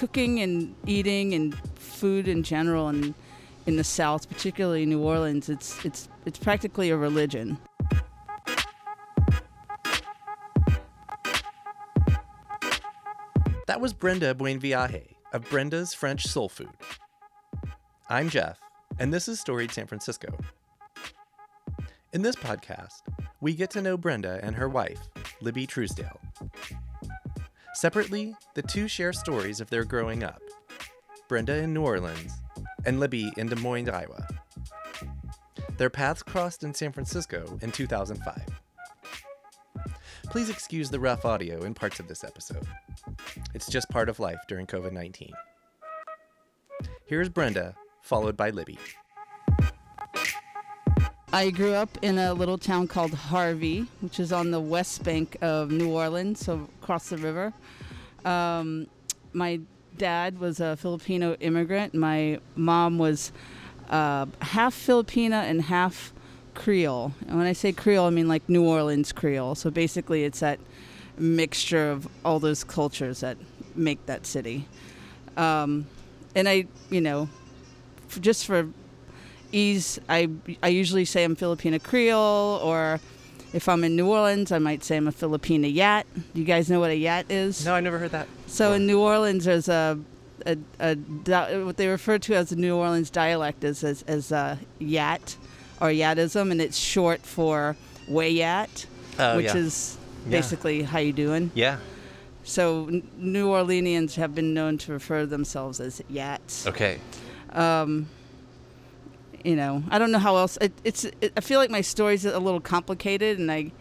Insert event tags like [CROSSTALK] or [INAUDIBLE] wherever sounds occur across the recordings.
cooking and eating and food in general and in the South, particularly New Orleans, it's it's it's practically a religion. That was Brenda Buenviaje of Brenda's French Soul Food. I'm Jeff, and this is Storied San Francisco. In this podcast, we get to know Brenda and her wife, Libby Truesdell. Separately, the two share stories of their growing up Brenda in New Orleans and Libby in Des Moines, Iowa. Their paths crossed in San Francisco in 2005. Please excuse the rough audio in parts of this episode. It's just part of life during COVID 19. Here's Brenda, followed by Libby. I grew up in a little town called Harvey, which is on the west bank of New Orleans, so across the river. Um, my dad was a Filipino immigrant. My mom was uh, half Filipina and half Creole. And when I say Creole, I mean like New Orleans Creole. So basically, it's that mixture of all those cultures that make that city. Um, and I, you know, just for ease, I I usually say I'm Filipina Creole, or if I'm in New Orleans, I might say I'm a Filipina Yat. You guys know what a Yat is? No, I never heard that. So in New Orleans, there's a, a, a what they refer to as the New Orleans dialect is as, as a Yat or Yatism, and it's short for Wayat, Oh, which yeah. is Yeah. basically how you doing. Yeah. So New Orleanians have been known to refer themselves as Yats. Okay. Um, you know, I don't know how else. It, it's. It, I feel like my story's a little complicated, and I,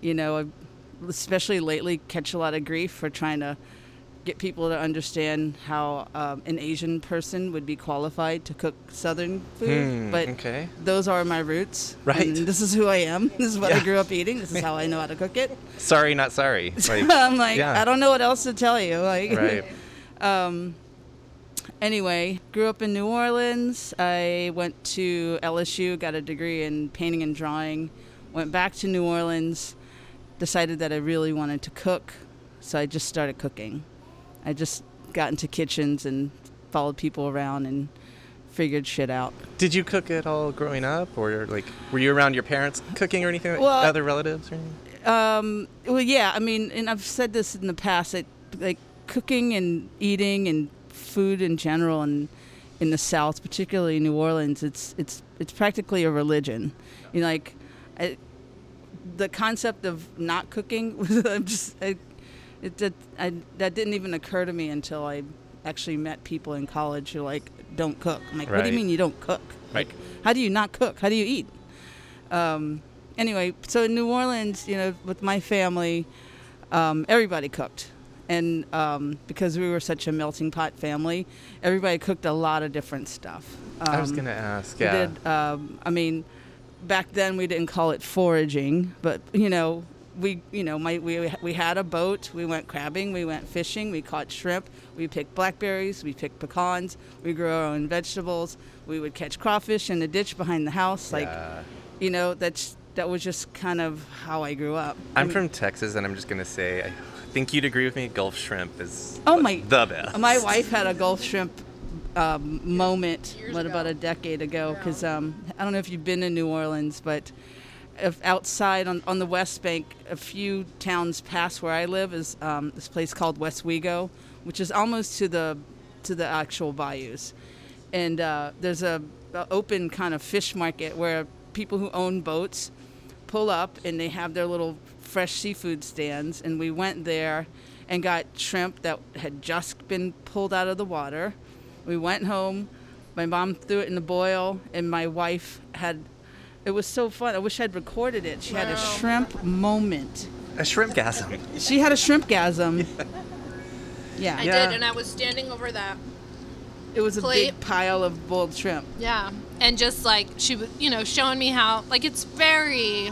you know, I, especially lately, catch a lot of grief for trying to get people to understand how um, an Asian person would be qualified to cook Southern food. Hmm, but okay. those are my roots. Right. And this is who I am. [LAUGHS] This is what I grew up eating. This is [LAUGHS] how I know how to cook it. Sorry, not sorry. [LAUGHS] Like, I'm like, yeah. I don't know what else to tell you. Like, right. um, anyway, grew up in New Orleans. I went to LSU, got a degree in painting and drawing. Went back to New Orleans, decided that I really wanted to cook, so I just started cooking. I just got into kitchens and followed people around and figured shit out. Did you cook at all growing up, or like were you around your parents cooking or anything? Like Well- other relatives or anything? Um, well, yeah, I mean, and I've said this in the past, that like cooking and eating and food in general and in the South, particularly New Orleans, it's it's it's practically a religion. You know, like I, the concept of not cooking was [LAUGHS] I'm just I, it that I, that didn't even occur to me until I actually met people in college who like don't cook. I'm like, what do you mean you don't cook? Right. Like, how do you not cook? How do you eat? Um, anyway, so in New Orleans, you know, with my family, um, everybody cooked. And um, because we were such a melting pot family, everybody cooked a lot of different stuff. I was Um, gonna ask. Yeah. we did, um, I mean, back then we didn't call it foraging, but you know, we you know my, we we had a boat. We went crabbing. We went fishing. We caught shrimp. We picked blackberries. We picked pecans. We grew our own vegetables. We would catch crawfish in the ditch behind the house. Like Yeah. you know, that's that was just kind of how I grew up. I I'm mean, from Texas, and I'm just gonna say, I think you'd agree with me. Gulf shrimp is Oh my- the best. My wife had a Gulf shrimp um, moment, Years what about a decade ago? Because um, I don't know if you've been in New Orleans, but if outside on, on the West Bank, a few towns past where I live, is um, this place called Westwego, which is almost to the to the actual bayous, and uh, there's a, a open kind of fish market where people who own boats pull up and they have their little fresh seafood stands and we went there and got shrimp that had just been pulled out of the water. We went home. My mom threw it in the boil and my wife had it was so fun. I wish i'd recorded it. She had a shrimp moment. A shrimp gasm. she had a shrimp gasm [LAUGHS] yeah, I Yeah. did, and I was standing over that. it was a big pile of boiled shrimp. Yeah, and just like she was, you know, showing me how like it's very,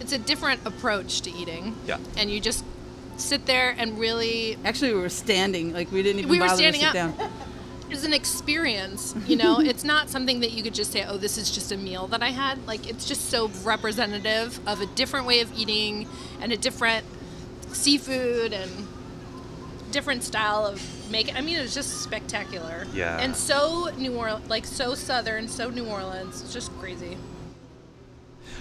it's a different approach to eating. Yeah. And you just sit there and really, actually we were standing like we didn't even We were bother standing to sit up. down [LAUGHS] it's an experience. You know, [LAUGHS] it's not something that you could just say, oh, this is just a meal that I had. Like it's just so representative of a different way of eating and a different seafood and different style of making. I mean, it's just spectacular. Yeah. And so New Orleans, like so southern, so New Orleans. It's just crazy.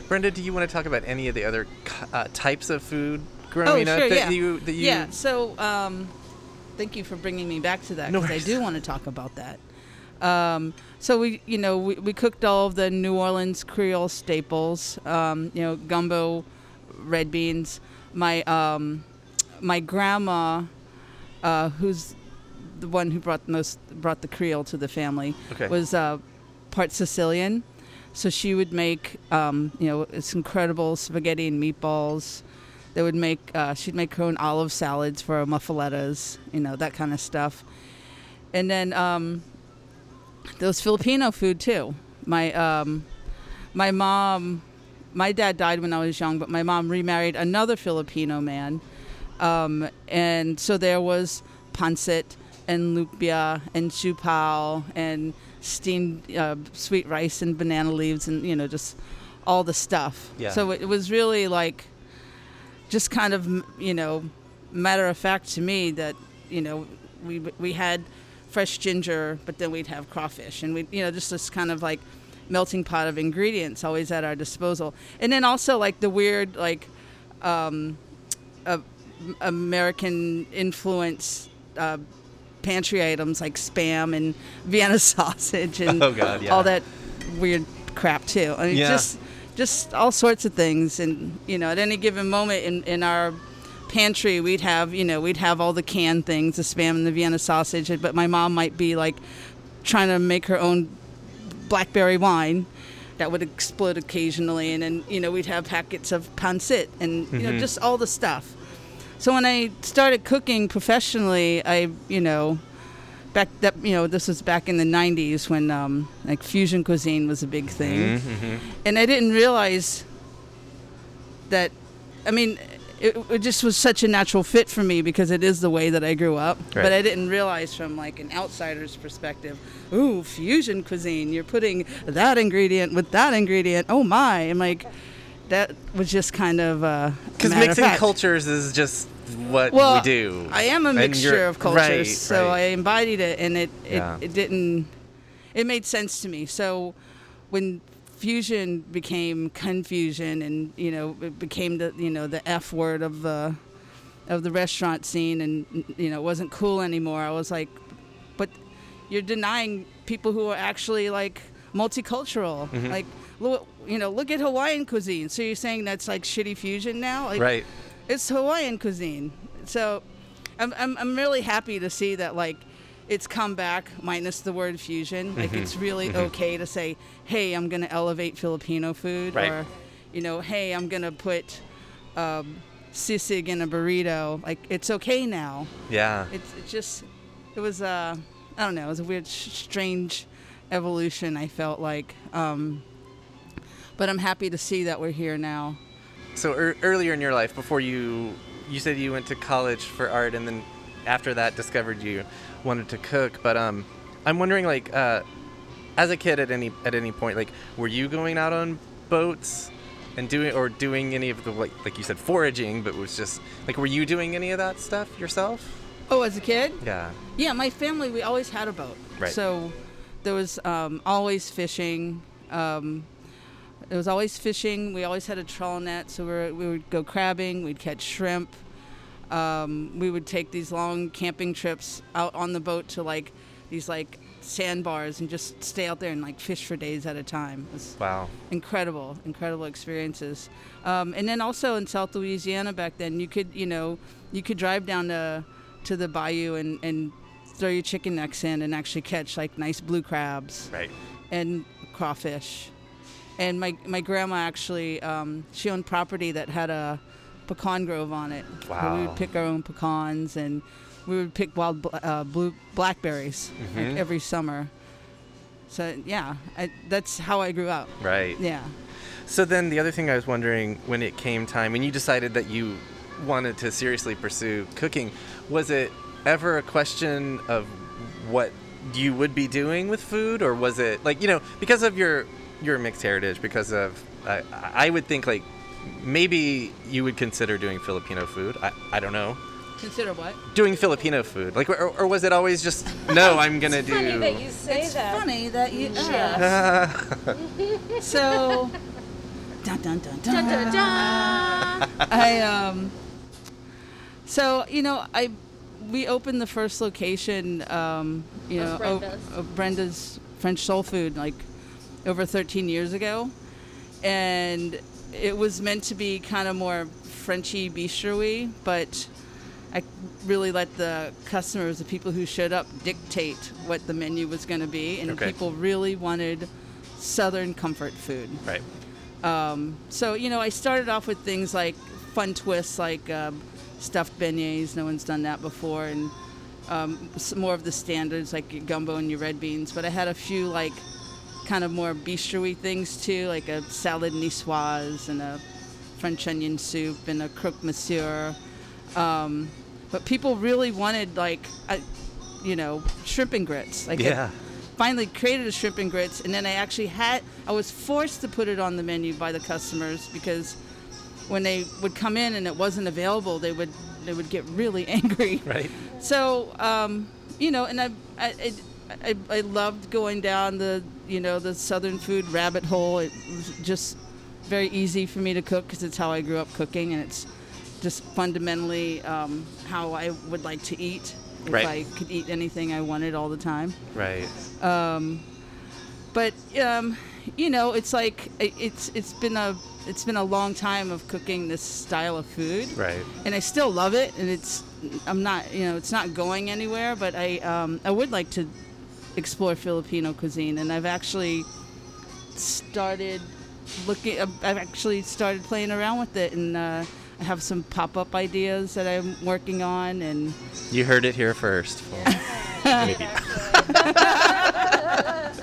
Brenda, do you want to talk about any of the other uh, types of food growing oh, up sure, that yeah. you that you yeah. So, um, thank you for bringing me back to that No because I do want to talk about that. Um, so we, you know, we, we cooked all of the New Orleans Creole staples. Um, you know, gumbo, red beans. My um, my grandma, uh, who's the one who brought most brought the Creole to the family, Okay. was uh, part Sicilian. So she would make, um, you know, it's incredible spaghetti and meatballs. They would make, uh, she'd make her own olive salads for muffalettas, you know, that kind of stuff. And then um, Filipino food too. My um, my mom, my dad died when I was young, but my mom remarried another Filipino man, um, and so there was pancit and lumpia and siopao and steamed uh, sweet rice and banana leaves and you know just all the stuff. Yeah. So it, it was really like just kind of you know matter of fact to me that you know we we had fresh ginger, but then we'd have crawfish and we you know just this kind of like melting pot of ingredients always at our disposal, and then also like the weird like um, uh, American influence. Uh, pantry items like spam and Vienna [LAUGHS] sausage and Oh, God, yeah. all that weird crap too. I mean, Yeah. just just all sorts of things, and you know, at any given moment in in our pantry, we'd have you know we'd have all the canned things, the spam and the Vienna sausage, but my mom might be like trying to make her own blackberry wine. That would explode occasionally, and then you know we'd have packets of pancit and you know mm-hmm. just all the stuff. So when I started cooking professionally, I, you know, back that you know this was back in the 90s when um, like fusion cuisine was a big thing, Mm-hmm. and I didn't realize that. I mean, it, it just was such a natural fit for me because it is the way that I grew up. Right. But I didn't realize from like an outsider's perspective, ooh, fusion cuisine. You're putting that ingredient with that ingredient. Oh my! I'm like, that was just kind of uh, Because of mixing cultures is just what well, we do. I am a mixture of cultures, right, so right. I embodied it, and it, it, Yeah. it didn't. It made sense to me. So when fusion became confusion, and you know, it became the you know the F word of the of the restaurant scene, and you know, it wasn't cool anymore. I was like, but you're denying people who are actually like multicultural, Mm-hmm. like. Look, you know, look at Hawaiian cuisine. So you're saying that's like shitty fusion now? Like, right. It's Hawaiian cuisine. So I'm, I'm, I'm really happy to see that like it's come back minus the word fusion. Like Mm-hmm. it's really okay to say, hey, I'm gonna elevate Filipino food, Right. or you know, hey, I'm gonna put um, sisig in a burrito. Like it's okay now. Yeah. It's it just it was uh I don't know. It was a weird, strange evolution. I felt like. Um, but I'm happy to see that we're here now. So er, earlier in your life, before you, you said you went to college for art, and then after that discovered you wanted to cook. But um, I'm wondering, like, uh, as a kid, at any at any point, like, were you going out on boats and doing or doing any of the like, like you said, foraging, but was just like, were you doing any of that stuff yourself? Oh, as a kid? Yeah. Yeah, my family we always had a boat. Right. So there was um, always fishing. Um, there was always fishing. We always had a trawl net, so we, were, we would go crabbing. We'd catch shrimp. Um, we would take these long camping trips out on the boat to like these like sandbars and just stay out there and like fish for days at a time. It was Wow. incredible, incredible experiences. Um, and then also in South Louisiana back then, you could, you know, you could drive down to to the bayou and, and throw your chicken necks in and actually catch like nice blue crabs Right. and crawfish. And my my grandma actually, um, she owned property that had a pecan grove on it. where We would pick our own pecans and we would pick wild uh, blue blackberries like, Mhm. every summer. So yeah, I, that's how I grew up. Right. Yeah. So then the other thing I was wondering when it came time when you decided that you wanted to seriously pursue cooking, was it ever a question of what you would be doing with food or was it like, you know, because of your your mixed heritage because of I I would think like maybe you would consider doing Filipino food. I, I don't know. Consider what? doing Filipino food? Like, or, or was it always just no? [LAUGHS] I'm gonna do. Funny that you say it's that. funny that you Jeff. ask. [LAUGHS] so, dun dun dun dun. Dun, dun, dun. I um. So you know, I we opened the first location, um, you Of know, o- Brenda's. of Brenda's French Soul Food like over 13 years ago, and it was meant to be kind of more Frenchy bistro-y, but I really let the customers, the people who showed up, dictate what the menu was going to be, and Okay. people really wanted Southern comfort food. Right. Um, so you know, I started off with things like fun twists, like um, stuffed beignets. No one's done that before, and um, some more of the standards like your gumbo and your red beans. But I had a few like kind of more bistro-y things too, like a salad niçoise and a French onion soup and a croque monsieur. Um, but people really wanted like, a, you know, shrimp and grits. Like Yeah. finally created a shrimp and grits and then i actually had i was forced to put it on the menu by the customers because when they would come in and it wasn't available they would they would get really [LAUGHS] angry Right. so um, you know and I, I I, I I loved going down the you know the southern food rabbit hole it was just very easy for me to cook because it's how i grew up cooking and it's just fundamentally um, how i would like to eat if Right. i could eat anything i wanted all the time Right. but um, you know, it's like it- it's it's been a it's been a long time of cooking this style of food, Right. and I still love it. And it's I'm not you know it's not going anywhere, but I um, I would like to explore Filipino cuisine, and I've actually started looking. I've actually started playing around with it, and uh, I have some pop up ideas that I'm working on, and You heard it here first. [LAUGHS] [LAUGHS]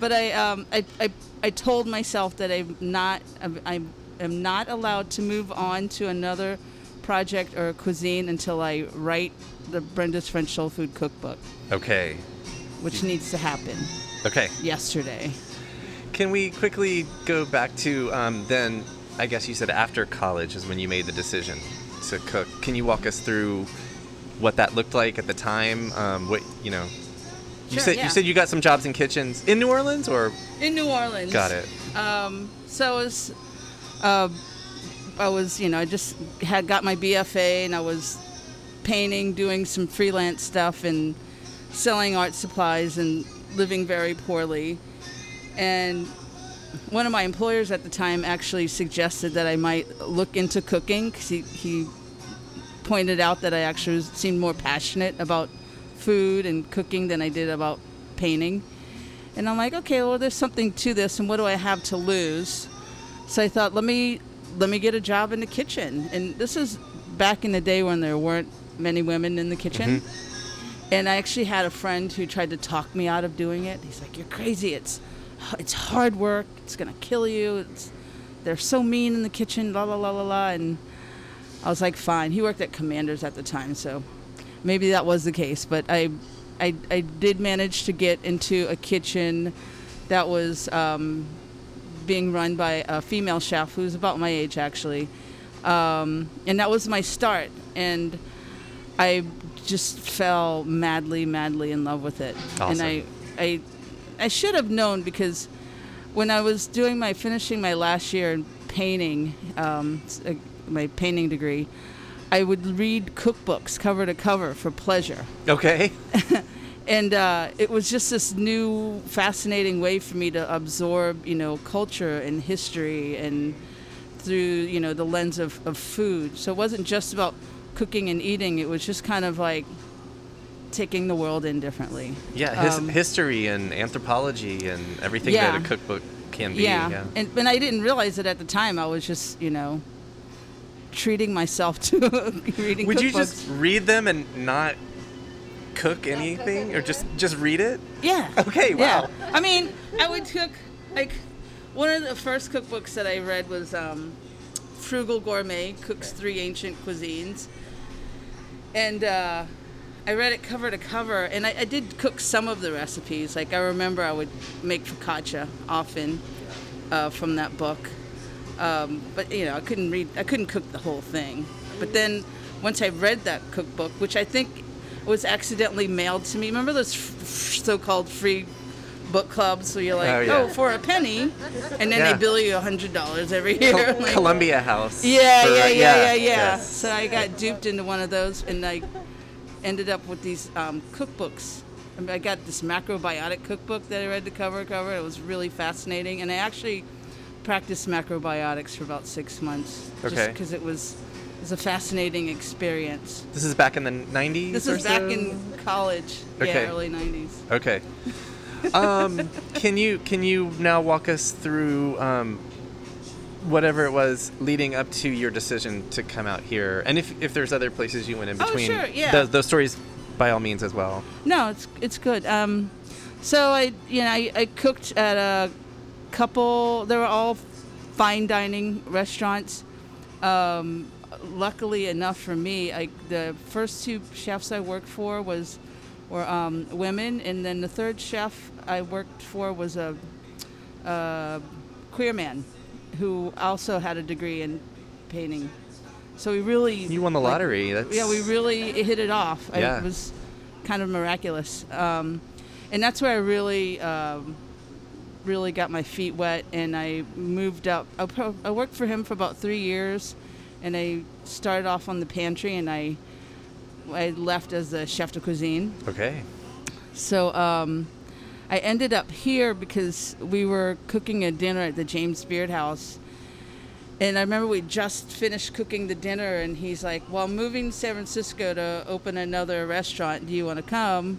But I, um, I, I, I told myself that I'm not, I'm, I am not allowed to move on to another project or cuisine until I write the Brenda's French Soul Food Cookbook, Okay. Which needs to happen Okay. yesterday. Can we quickly go back to um, then? I guess you said after college is when you made the decision to cook. Can you walk us through what that looked like at the time? Um, what you know? You Sure, said yeah. you said you got some jobs in kitchens in New Orleans, or In New Orleans. got it? Um, so I was, uh, I was, you know, I just had got my BFA and I was painting, doing some freelance stuff and selling art supplies and living very poorly. And one of my employers at the time actually suggested that I might look into cooking because he, he pointed out that I actually seemed more passionate about food and cooking than I did about painting. And I'm like, okay, well, there's something to this, and what do I have to lose? So I thought, let me let me get a job in the kitchen. And this is back in the day when there weren't many women in the kitchen. Mm-hmm. And I actually had a friend who tried to talk me out of doing it. He's like, "You're crazy. It's it's hard work. It's gonna kill you. It's they're so mean in the kitchen. La la la la la." And I was like, "Fine." He worked at Commanders at the time, so maybe that was the case. But I I, I did manage to get into a kitchen that was um, being run by a female chef who's about my age actually, um, and that was my start. And I just fell madly, madly in love with it. Awesome. And I, I, I should have known because when I was doing my finishing my last year in painting, um, uh, my painting degree, I would read cookbooks cover to cover for pleasure Okay. [LAUGHS] and uh, it was just this new fascinating way for me to absorb you know culture and history and through you know the lens of, of food so it wasn't just about cooking and eating it was just kind of like taking the world in differently Yeah, his, Um, history and anthropology and everything Yeah. that a cookbook can be. yeah, Yeah. And, and i didn't realize it at the time i was just you know treating myself to [LAUGHS] reading cookbooks. Would you just read them and not cook anything, or just just read it? Yeah. Okay, wow. Yeah. I mean, I would cook like one of the first cookbooks that I read was um, Frugal Gourmet Cooks Three Ancient Cuisines, and uh, I read it cover to cover. And I, I did cook some of the recipes. Like I remember, I would make focaccia often uh, from that book. Um, but you know, I couldn't read. I couldn't cook the whole thing. But then once I read that cookbook, which I think was accidentally mailed to me. Remember those f- f- so-called free book clubs so you're like, Oh, oh, for a penny, and then Yeah. they bill you a hundred dollars every year. [LAUGHS] Like- Columbia House. yeah, for- yeah, yeah, yeah, yeah. yes. So I got duped into one of those, and I ended up with these um, cookbooks. I, mean, I got this macrobiotic cookbook that I read the cover to cover. It was really fascinating, and I actually practiced macrobiotics for about six months, Okay. just because it was it was a fascinating experience. This is back in the 90s. This was back in college, Okay. yeah, early '90s. Okay. Um, can you can you now walk us through um, whatever it was leading up to your decision to come out here, and if if there's other places you went in Oh, between, sure, yeah. those, those stories, by all means as well. No, it's it's good. Um, so I you know I, I cooked at a couple. They were all fine dining restaurants. Um, luckily enough for me, I the first two chefs I worked for was were um, women, and then the third chef I worked for was a, a queer man who also had a degree in painting. So we really You won the like, lottery. That's yeah, we really hit it off. Yeah. It was kind of miraculous. Um, and that's where I really, um, really got my feet wet and I moved up. I, pro- I worked for him for about three years and I started off on the pantry and I, I left as a chef de cuisine. okay. So um, I ended up here because we were cooking a dinner at the James Beard House. And I remember we just finished cooking the dinner, and he's like, Well, I'm moving to San Francisco to open another restaurant. Do you want to come?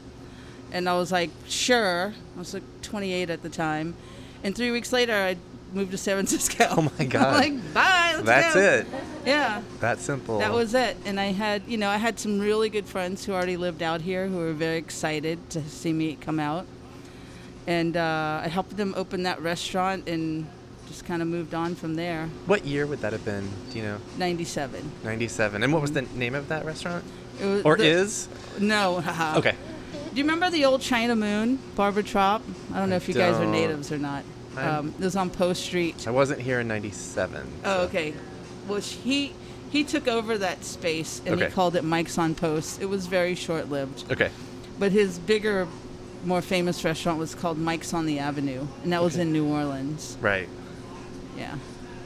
And I was like, Sure. I was like 28 at the time. And three weeks later, I moved to San Francisco. Oh my God. [LAUGHS] I'm like, Bye. That's go." it. Yeah. That simple. That was it. And I had, you know, I had some really good friends who already lived out here who were very excited to see me come out. And uh, I helped them open that restaurant and just kind of moved on from there. What year would that have been? Do you know? 97. 97. And what was the name of that restaurant? It was Or the- is? No. [LAUGHS] Okay. Do you remember the old China Moon, Barbara Tropp? I don't know if you guys are natives or not. I'm- Um, it was on Post Street. I wasn't here in 97. Oh, so- okay. Well, sh- he he took over that space and Okay. he called it Mike's on Post. It was very short lived. Okay. But his bigger, more famous restaurant was called Mike's on the Avenue, and that was in New Orleans. Right. Yeah.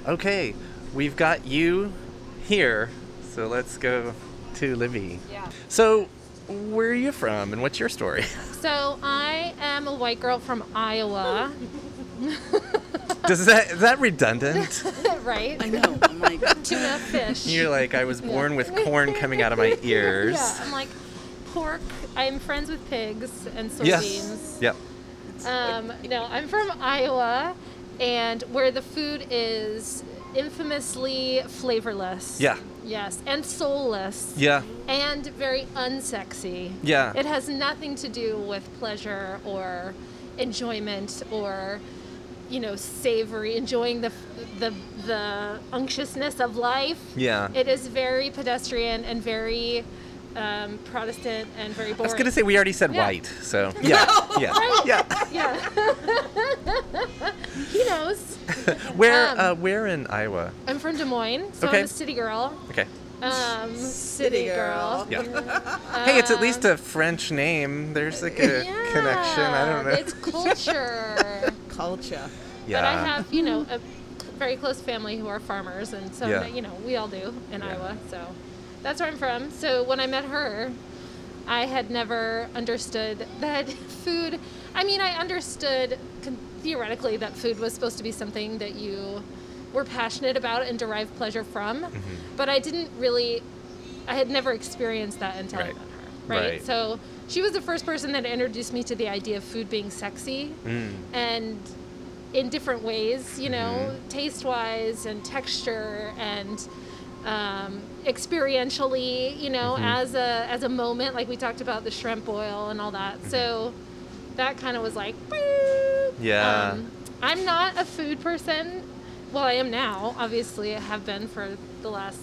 Okay. We've got you here. So let's go to Libby. Yeah. So, where are you from and what's your story? [LAUGHS] So I am a white girl from Iowa, [LAUGHS] [LAUGHS] Does that is that redundant? [LAUGHS] right? I know. I'm like, [LAUGHS] Tuna fish. You're like I was born with corn coming out of my ears. Yeah, I'm like pork. I'm friends with pigs and soybeans. Yes. Yep. Um, no, I'm from Iowa, and where the food is infamously flavorless. Yeah. Yes, and soulless. Yeah. And very unsexy. Yeah. It has nothing to do with pleasure or enjoyment or, you know, savory, enjoying the the the unctuousness of life. Yeah. It is very pedestrian and very um, Protestant and very boring. I was gonna say we already said Yeah. white, so [LAUGHS] [LAUGHS] yeah, yeah, yeah. [LAUGHS] Yeah. he knows. Where, Um, uh, where in Iowa? I'm from Des Moines, so Okay. I'm a city girl. Okay. Um, City city girl. girl. Yeah. hey, it's at least a French name. There's like a Yeah, connection. I don't know. It's culture. Culture. yeah. But I have, you know, a very close family who are farmers, and so Yeah. you know we all do in Yeah. Iowa. So that's where I'm from. So when I met her, I had never understood that [LAUGHS] food. I mean, I understood theoretically that food was supposed to be something that you were passionate about and derive pleasure from, Mm-hmm. but I didn't really. I had never experienced that until I met her. Right? Right. So she was the first person that introduced me to the idea of food being sexy Mm. and in different ways, you know, Mm-hmm. taste wise and texture and um, experientially, you know, Mm-hmm. as a as a moment, like we talked about the shrimp boil and all that. Mm-hmm. So that kind of was like, boop. Yeah. Um, I'm not a food person. Well, I am now. Obviously, I have been for the last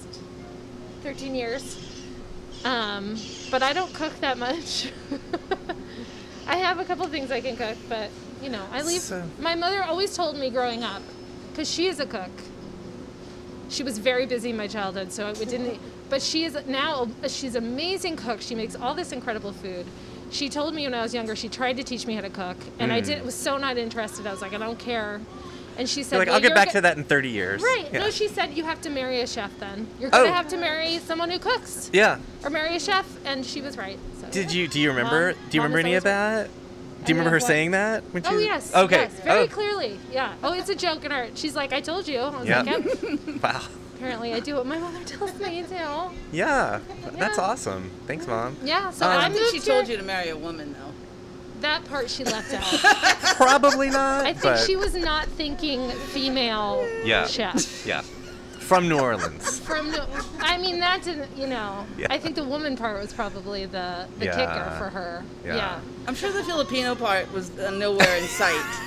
13 years. Um, but I don't cook that much. [LAUGHS] I have a couple things I can cook, but you know, I leave. So- My mother always told me growing up, because she is a cook. She was very busy in my childhood, so it didn't. but she is now she's an amazing cook. She makes all this incredible food. She told me when I was younger she tried to teach me how to cook, and I did was so not interested. I was like, I don't care. And she said, You're like, "Well, I'll get back go- to that in 30 years. Right. Yeah. No, she said you have to marry a chef then. You're gonna Oh. have to marry someone who cooks yeah. or marry a chef, and she was right. So, Did yeah. you do you remember Mom- do you remember any of that? right. Do you Any remember her what? saying that when she Oh yes. Okay. Yes, very oh. clearly. Yeah. Oh, it's a joke in art. She's like, I told you. I was Yeah. like, yep. [LAUGHS] Wow. Apparently, I do what my mother tells me to. Yeah. That's awesome. Thanks, mom. Yeah. So Um, I I think moved she told you to marry a woman, though. That part she left out. [LAUGHS] Probably not. I think but she was not thinking female Yeah. chef. Yeah. From New Orleans. From no, I mean that didn't you know. Yeah. I think the woman part was probably the the Yeah. kicker for her. Yeah. Yeah. I'm sure the Filipino part was uh, nowhere in sight. [LAUGHS]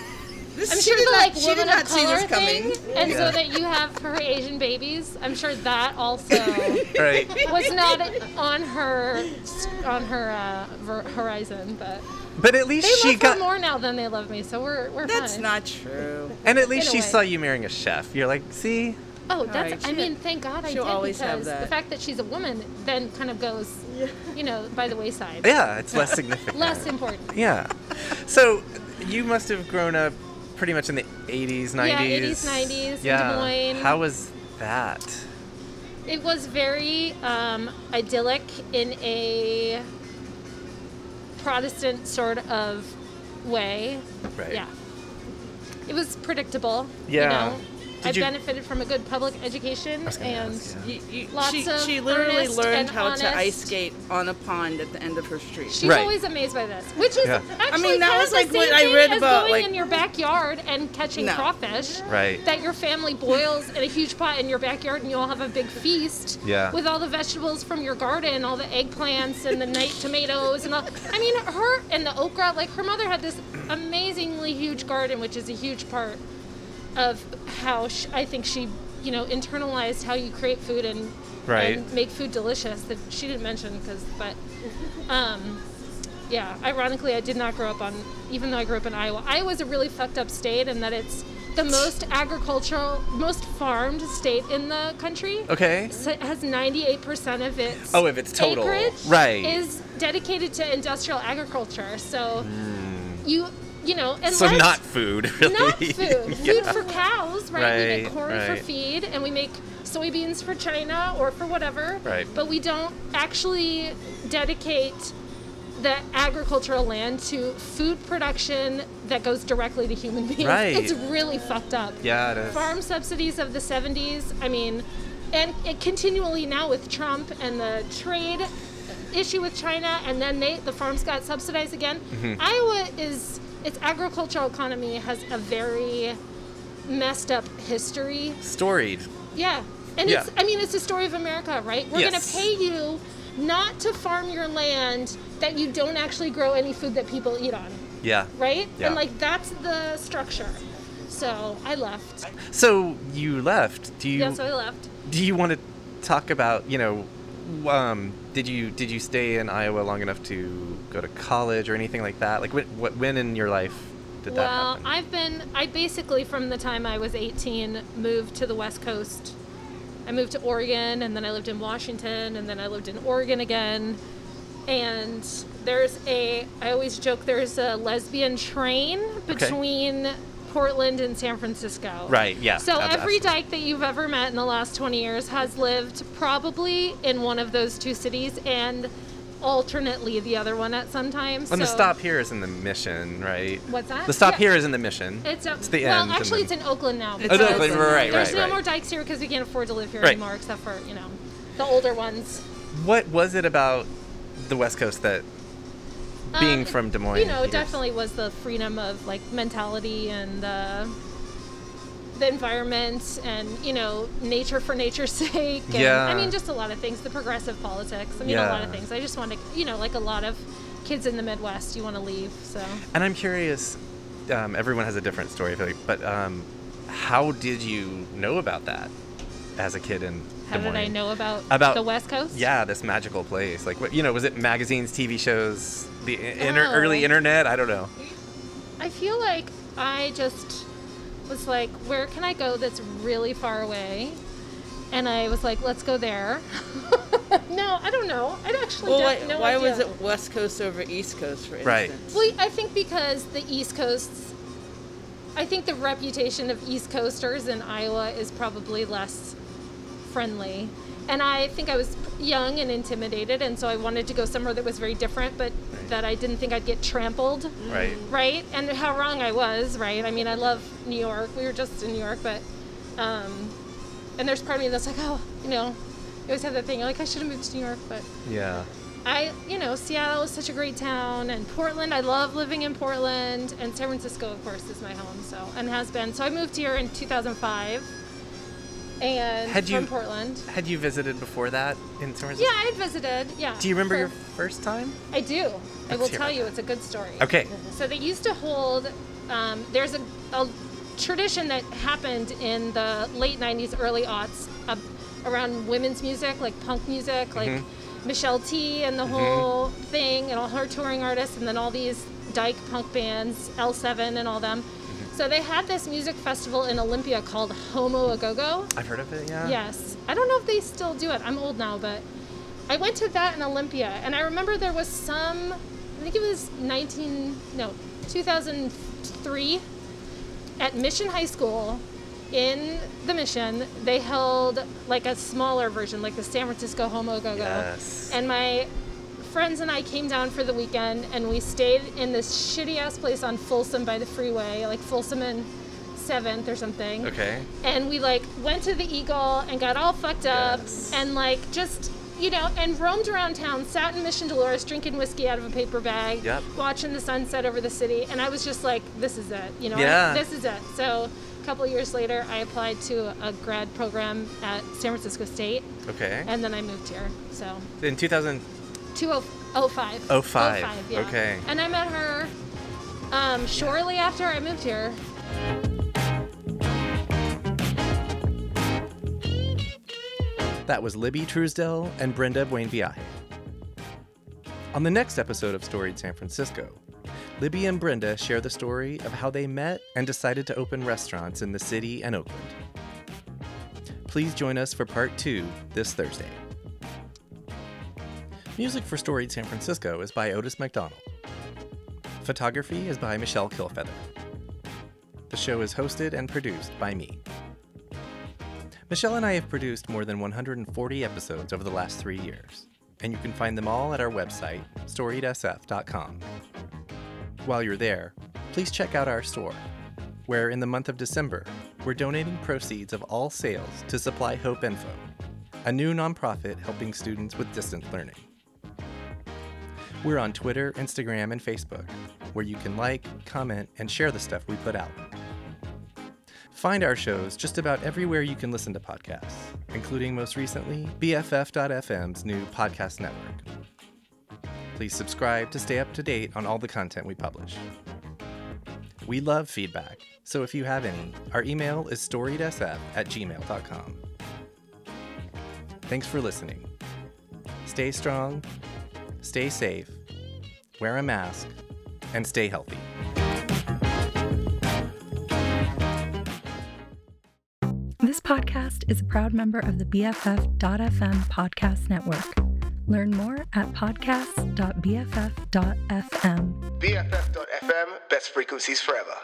This, I'm sure the not, like woman of color this coming. thing, and Yeah. so that you have her Asian babies. I'm sure that also [LAUGHS] right. was not on her on her uh, ver- horizon, but But at least they she love got her more now than they love me. So we're we're That's fine. not true. and at least in she saw you marrying a chef. You're like, see? Oh, that's. right, I mean, thank God I she'll did always have because the fact that she's a woman then kind of goes, you know, by the wayside. Yeah, it's less [LAUGHS] significant. Less important. Yeah. So you must have grown up pretty much in the 80s, 90s. Yeah, 80s, 90s, Yeah. Des Moines. How was that? It was very um, idyllic in a Protestant sort of way. Right. Yeah. It was predictable. Yeah. You know, Did I you- benefited from a good public education I was gonna and ask, yeah. You, you, Lots she, of she literally earnest learned and how to ice skate on a pond at the end of her street. She's Right. always amazed by this, which is Yeah. actually mean, that kind was of like the what same I read as about, going like- in your backyard and catching No. crawfish. Right. That your family boils in a huge pot in your backyard, and you all have a big feast. Yeah. With all the vegetables from your garden, all the eggplants and the night tomatoes and all. I mean, her and the okra. Like her mother had this amazingly huge garden, which is a huge part of how sh I think she, you know, internalized how you create food and Right. and make food delicious. That she didn't mention because, but, um, yeah. Ironically, I did not grow up on, even though I grew up in Iowa. Iowa's a really fucked up state, in that it's the most agricultural, most farmed state in the country. Okay. So it has 98% of its Oh, if it's total. acreage Right. is dedicated to industrial agriculture. So you you know and. So not food, [LAUGHS] really. not food. Food [LAUGHS] for cows, right? We make Right, corn for feed, and we make soybeans for China or for whatever. Right. But we don't actually dedicate the agricultural land to food production that goes directly to human beings. Right. It's really fucked up. Yeah, it is. Farm subsidies of the 70s, I mean, and it continually now with Trump and the trade issue with China, and then they the farms got subsidized again. Mm-hmm. Iowa is its agricultural economy has a very messed up history. Storied. Yeah, and Yeah. it's I mean it's the story of America, right? We're Yes. gonna pay you not to farm your land that you don't actually grow any food that people eat on, Yeah. right? Yeah. And like that's the structure. So I left. So you left. Do you Yeah, so I left. do you want to talk about, you know, um, did you did you stay in Iowa long enough to go to college or anything like that? Like when what when in your life did that well. I've been I basically from the time I was 18 moved to the West Coast. I moved to Oregon and then I lived in Washington and then I lived in Oregon again. And there's a I always joke there's a lesbian train between Portland and San Francisco. Right, yeah, So ab- every absolutely. dyke that you've ever met in the last 20 years has lived probably in one of those two cities and alternately the other one at some time. and the stop here is in the mission, right? What's that? The stop Yeah. here is in the mission. It's, a, the well, end. and actually, it's in Oakland now. It's Oh, no, Oakland Oakland, now. right, There's right, no right. more dykes here because we can't afford to live here Right. anymore, except for you know, the older ones. What was it about the West Coast that being Um, from Des Moines? You know, years- definitely was the freedom of like mentality and uh, the environment and you know nature for nature's [LAUGHS] sake. And, Yeah. I mean, just a lot of things. The progressive politics. I mean, a lot of things. I just want to, you know, like a lot of kids in the Midwest, you want to leave. So. And I'm curious. Um, everyone has a different story, I feel like, but um, how did you know about that as a kid in How Des did I know about, About- the West Coast? Yeah, this magical place. Like, what you know, was it magazines, TV shows, the i- inter- Oh. early internet? I don't know. I feel like I just was like, where can I go that's really far away and I was like, let's go there. [LAUGHS] no, I don't know. I actually Well, don't why, no why was it West Coast over East Coast, for Right. instance? Well, I think because the East Coast's I think the reputation of East Coasters in Iowa is probably less friendly. And I think I was young and intimidated, and so I wanted to go somewhere that was very different, but that I didn't think I'd get trampled, Right. right? And how wrong I was, right? I mean, I love New York. We were just in New York, but, um, and there's part of me that's like, oh, you know, you always have that thing, like, I should have moved to New York, but Yeah. I, you know, Seattle is such a great town, and Portland, I love living in Portland, and San Francisco, of course, is my home, so and has been. So I moved here in 2005, and Had you, from Portland. Had you visited before that in Francisco? Yeah, I had visited. Yeah. Do you remember for- your first time? I do. I Let's will tell you, that. it's a good story. Okay. So they used to hold. Um, there's a, a tradition that happened in the late '90s, early aughts, uh, around women's music, like punk music, like Mm-hmm. Michelle Tea and the whole thing, and all her touring artists, and then all these dyke punk bands, L7 and all them. So they had this music festival in Olympia called Homo a Go Go. I've heard of it, yeah. Yes. I don't know if they still do it. I'm old now, but I went to that in Olympia, and I remember there was some. I think it was 19 no 2003 at Mission High School in the Mission. They held like a smaller version, like the San Francisco Homo Go Go. Yes. And my friends and I came down for the weekend, and we stayed in this shitty ass place on Folsom by the freeway, like Folsom and Seventh or something Okay. and we like went to the Eagle and got all fucked up Yes. and like just you know and roamed around town, sat in Mission Dolores drinking whiskey out of a paper bag, Yep. watching the sunset over the city, and I was just like, this is it, you know, Yeah. this is it. So a couple years later, I applied to a grad program at San Francisco State, Okay. and then I moved here. So in 2000. 2005. 05, yeah. okay. And I met her um, shortly after I moved here. That was Libby Truesdell and Brenda Buenviaje. On the next episode of Storied San Francisco, Libby and Brenda share the story of how they met and decided to open restaurants in the city and Oakland. Please join us for part two this Thursday. Music for Storied San Francisco is by Otis McDonald. Photography is by Michelle Kilfeather. The show is hosted and produced by me. Michelle and I have produced more than 140 episodes over the last three years, and you can find them all at our website, storiedsf.com. While you're there, please check out our store, where in the month of December, we're donating proceeds of all sales to Supply Hope Info, a new nonprofit helping students with distance learning. We're on Twitter, Instagram, and Facebook, where you can like, comment, and share the stuff we put out. Find our shows just about everywhere you can listen to podcasts, including most recently BFF.FM's new podcast network. Please subscribe to stay up to date on all the content we publish. We love feedback, so if you have any, our email is storiedsf at gmail.com. Thanks for listening. Stay strong, stay safe, wear a mask, and stay healthy. This podcast is a proud member of the BFF.FM podcast network. Learn more at podcasts.bff.fm. BFF.FM, best frequencies forever.